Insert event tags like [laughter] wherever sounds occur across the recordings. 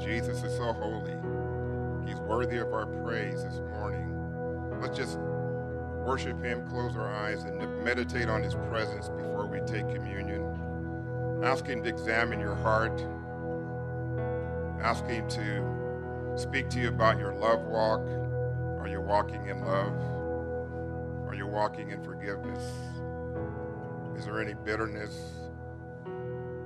Jesus is so holy. He's worthy of our praise this morning. Let's just worship Him, close our eyes, and meditate on His presence before we take communion. Ask Him to examine your heart. Ask Him to speak to you about your love walk. Are you walking in love? Are you walking in forgiveness? Is there any bitterness,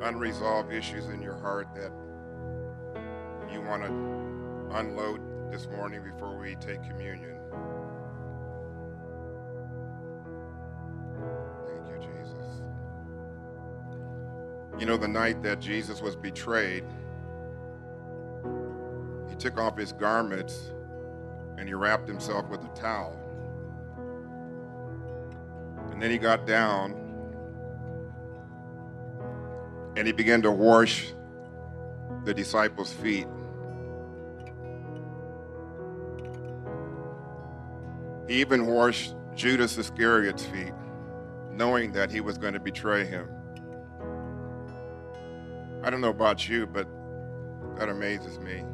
unresolved issues in your heart that you want to unload this morning before we take communion? Thank you, Jesus. You know, the night that Jesus was betrayed, he took off his garments and he wrapped himself with a towel. And then he got down and he began to wash the disciples' feet. He even washed Judas Iscariot's feet, knowing that he was going to betray him. I don't know about you, but that amazes me.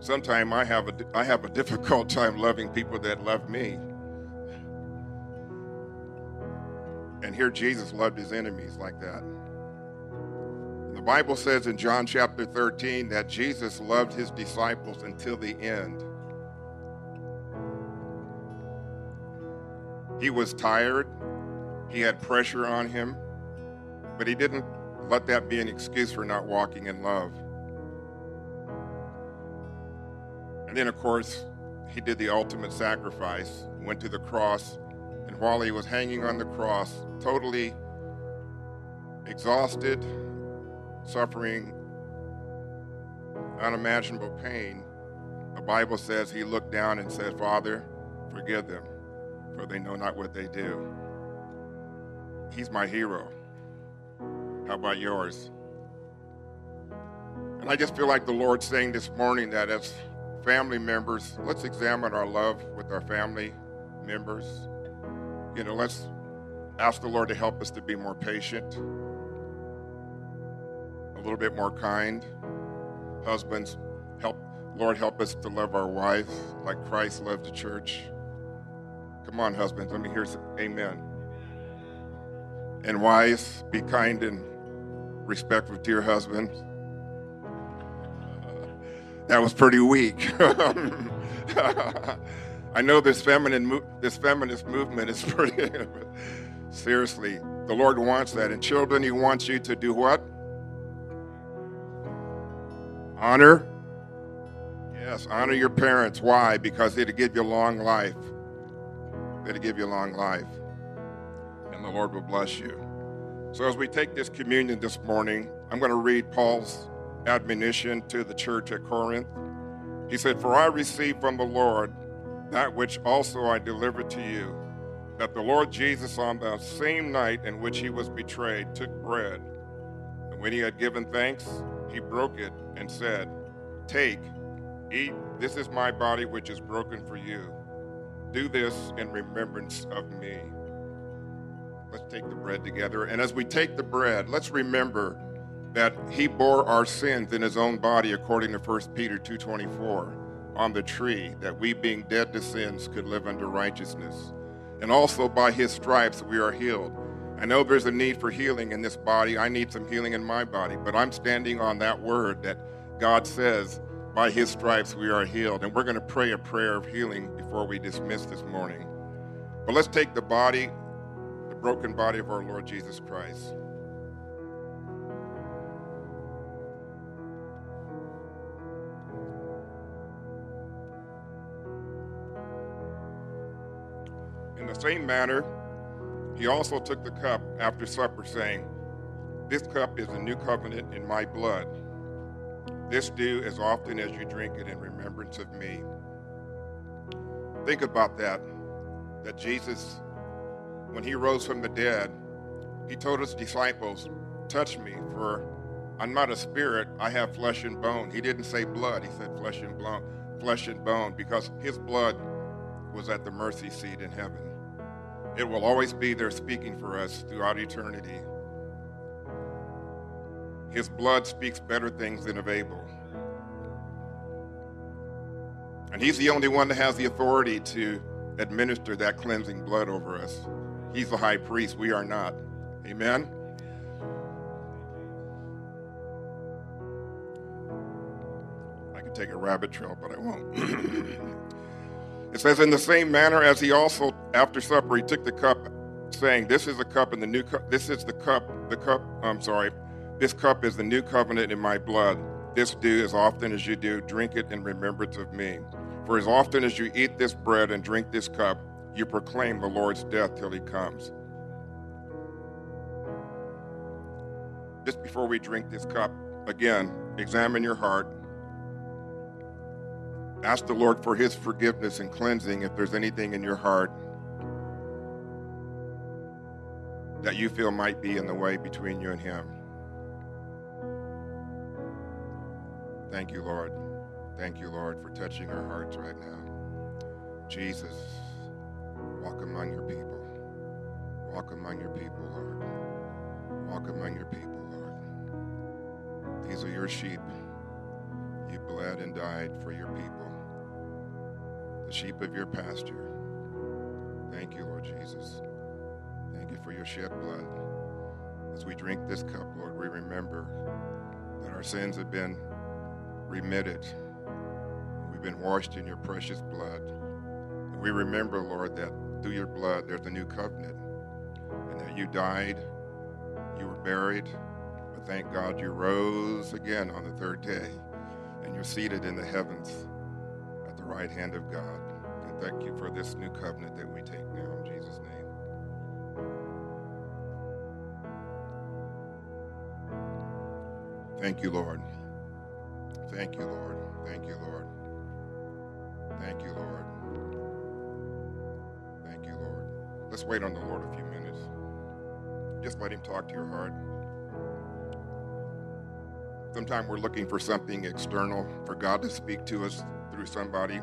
Sometimes I have a I have a [laughs] difficult time loving people that love me. And here Jesus loved his enemies like that. Bible says in John chapter 13 that Jesus loved his disciples until the end. He was tired. He had pressure on him, but he didn't let that be an excuse for not walking in love. And then, of course, he did the ultimate sacrifice, went to the cross, and while he was hanging on the cross, totally exhausted, suffering unimaginable pain, the Bible says he looked down and said, Father, forgive them, for they know not what they do. He's my hero. How about yours? And I just feel like the Lord's saying this morning that as family members, let's examine our love with our family members. You know, let's ask the Lord to help us to be more patient, little bit more kind. Husbands, help, Lord, help us to love our wives like Christ loved the church. Come on, husbands, let me hear some amen. And wives, be kind and respectful to your husbands. [laughs] That was pretty weak. [laughs] I know this feminine, this feminist movement is [laughs] pretty. seriously, the Lord wants that, and children, He wants you to do what? Honor. Yes, honor your parents. Why? Because it'll give you a long life. It'll give you a long life, and the Lord will bless you. So, as we take this communion this morning, I'm going to read Paul's admonition to the church at Corinth. He said, For I received from the Lord that which also I delivered to you, that the Lord Jesus, on the same night in which he was betrayed, took bread. And when he had given thanks, he broke it and said, Take, eat, this is my body which is broken for you. Do this in remembrance of me. Let's take the bread together. And as we take the bread, let's remember that he bore our sins in his own body according to 1 Peter 2:24 on the tree that we being dead to sins could live unto righteousness and also by his stripes we are healed I know there's a need for healing in this body. I need some healing in my body but I'm standing on that word that God says by his stripes we are healed. And we're going to pray a prayer of healing before we dismiss this morning. But let's take the body the broken body of our Lord Jesus Christ. In the same manner, he also took the cup after supper, saying, This cup is the new covenant in my blood. This do as often as you drink it in remembrance of me. Think about that. That Jesus, when he rose from the dead, he told his disciples, Touch me, for I'm not a spirit, I have flesh and bone. He didn't say blood, he said flesh and bone, flesh and bone, because his blood was at the mercy seat in heaven. It will always be there speaking for us throughout eternity. His blood speaks better things than of Abel. And He's the only one that has the authority to administer that cleansing blood over us. He's the high priest. We are not. Amen. I could take a rabbit trail, but I won't. [clears throat] it says, In the same manner as he also, after supper, he took the cup, saying, This is the cup in the new cup. This is the cup, the cup, I'm sorry. This cup is the new covenant in my blood. This do as often as you do, drink it in remembrance of me. For as often as you eat this bread and drink this cup, you proclaim the Lord's death till he comes. Just before we drink this cup, again, examine your heart. Ask the Lord for his forgiveness and cleansing if there's anything in your heart that you feel might be in the way between you and him. Thank you, Lord. Thank you, Lord, for touching our hearts right now. Jesus, walk among your people. Walk among your people, Lord. Walk among your people, Lord. These are your sheep. You bled and died for your people, the sheep of your pasture. Thank you, Lord Jesus. Thank you for your shed blood. As we drink this cup, Lord, we remember that our sins have been remitted We've been washed in your precious blood. And we remember, Lord, that through your blood there's a new covenant, and that you died, you were buried, but thank God you rose again on the third day, and you're seated in the heavens at the right hand of God. And thank you for this new covenant that we take now Thank you, Lord. Thank you, Lord. Thank you, Lord. Thank you, Lord. Thank you, Lord. Let's wait on the Lord a few minutes. Just let Him talk to your heart. Sometimes we're looking for something external, for God to speak to us through somebody.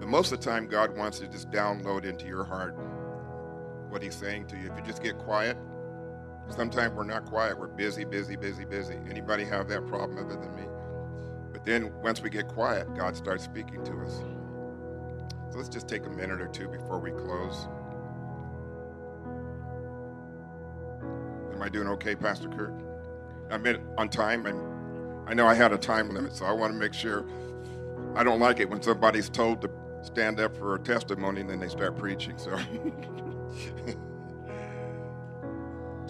But most of the time, God wants to just download into your heart what He's saying to you. If you just get quiet, sometimes we're not quiet. We're busy, busy, busy, busy. Anybody have that problem other than me? But then once we get quiet, God starts speaking to us. So let's just take a minute or two before we close. Am I doing okay, Pastor Curt? I'm in, on time, and I know I had a time limit, so I want to make sure. I don't like it when somebody's told to stand up for a testimony and then they start preaching. So [laughs]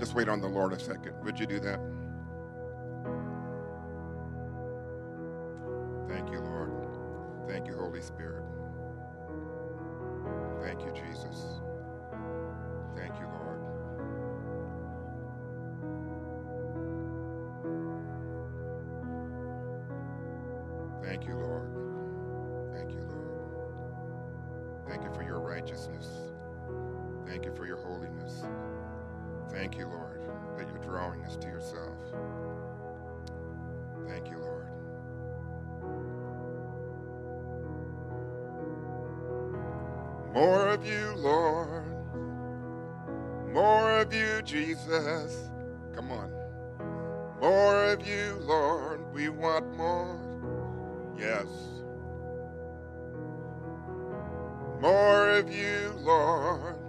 just wait on the Lord a second. Would you do that? Thank you, Lord. Thank you, Holy Spirit. Thank you, Jesus. Thank you, Lord. Thank you, Lord. Thank you, Lord. Thank you for your righteousness. Thank you for your holiness. Thank you, Lord, that you're drawing us to yourself. Thank you, Lord. More of you, Lord. More of you, Jesus. Come on. More of you, Lord. We want more. Yes. More of you, Lord.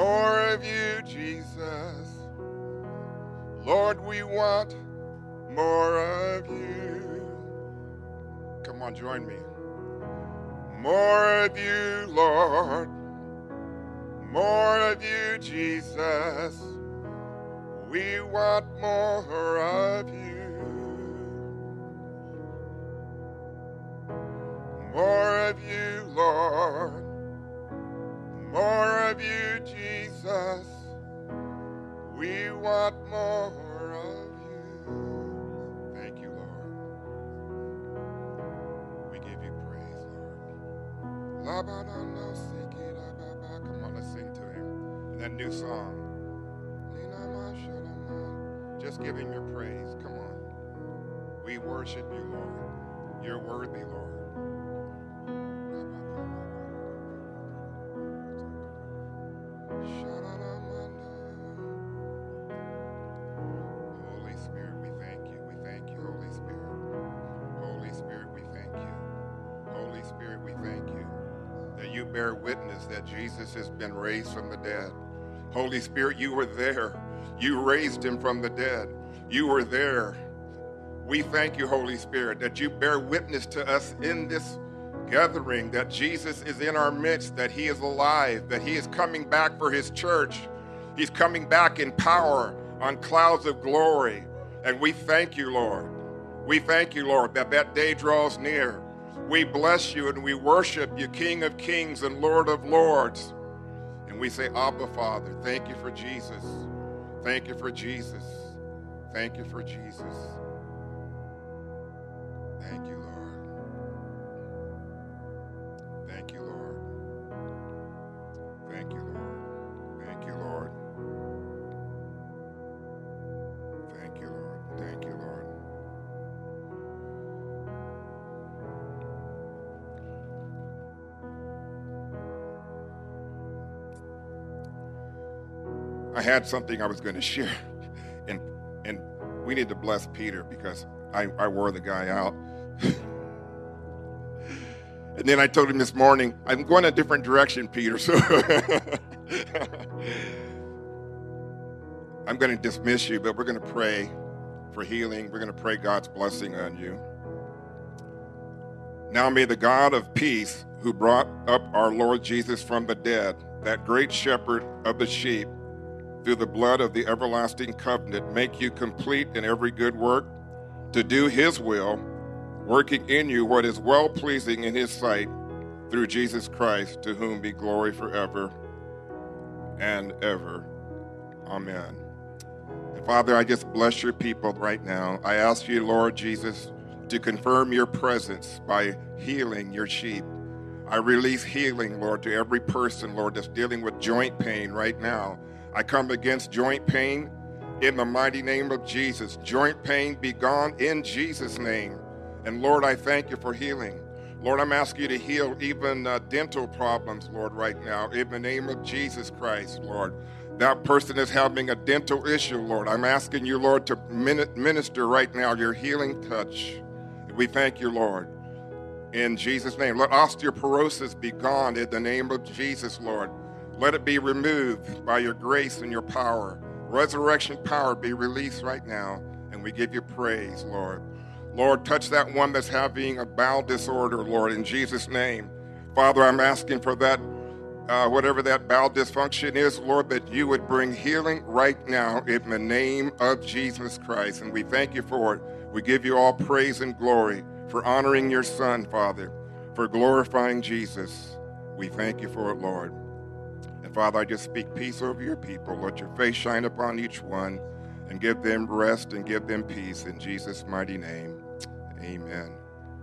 More of you, Jesus. Lord, we want more of you. Come on, join me. More of you, Lord. More of you, Jesus. We want more of you. More of you, Lord. More Jesus. We want more of you. Thank you, Lord. We give you praise, Lord. Come on, let's sing to him. That new song. Just give him your praise. Come on. We worship you, Lord. You're worthy, Lord. You bear witness that Jesus has been raised from the dead. Holy Spirit, you were there. You raised him from the dead. You were there. We thank you, Holy Spirit, that you bear witness to us in this gathering that Jesus is in our midst, that he is alive, that he is coming back for his church. He's coming back in power on clouds of glory. And we thank you, Lord. We thank you, Lord, that that day draws near. We bless you and we worship you, King of kings and Lord of lords. And we say, Abba, Father, thank you for Jesus. Thank you for Jesus. Thank you for Jesus. Thank you, Lord. Thank you, Lord. I had something I was going to share, and and we need to bless Peter because I, I wore the guy out. [laughs] and then I told him this morning, I'm going a different direction, Peter. So [laughs] I'm going to dismiss you, but we're going to pray for healing. We're going to pray God's blessing on you. Now may the God of peace, who brought up our Lord Jesus from the dead, that great shepherd of the sheep, through the blood of the everlasting covenant, make you complete in every good work to do his will, working in you what is well pleasing in his sight through Jesus Christ, to whom be glory forever and ever. Amen. And Father, I just bless your people right now. I ask you, Lord Jesus, to confirm your presence by healing your sheep. I release healing, Lord, to every person, Lord, that's dealing with joint pain right now. I come against joint pain in the mighty name of Jesus. Joint pain be gone in Jesus' name. And Lord, I thank you for healing. Lord, I'm asking you to heal even uh, dental problems, Lord, right now, in the name of Jesus Christ, Lord. That person is having a dental issue, Lord. I'm asking you, Lord, to minister right now your healing touch. We thank you, Lord. In Jesus' name. Let osteoporosis be gone in the name of Jesus, Lord. Let it be removed by your grace and your power. Resurrection power be released right now, and we give you praise, Lord. Lord, touch that one that's having a bowel disorder, Lord, in Jesus' name. Father, I'm asking for that, uh, whatever that bowel dysfunction is, Lord, that you would bring healing right now in the name of Jesus Christ. And we thank you for it. We give you all praise and glory for honoring your Son, Father, for glorifying Jesus. We thank you for it, Lord. And Father, I just speak peace over your people. Let your face shine upon each one and give them rest and give them peace in Jesus' mighty name. Amen.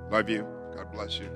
Love you. God bless you.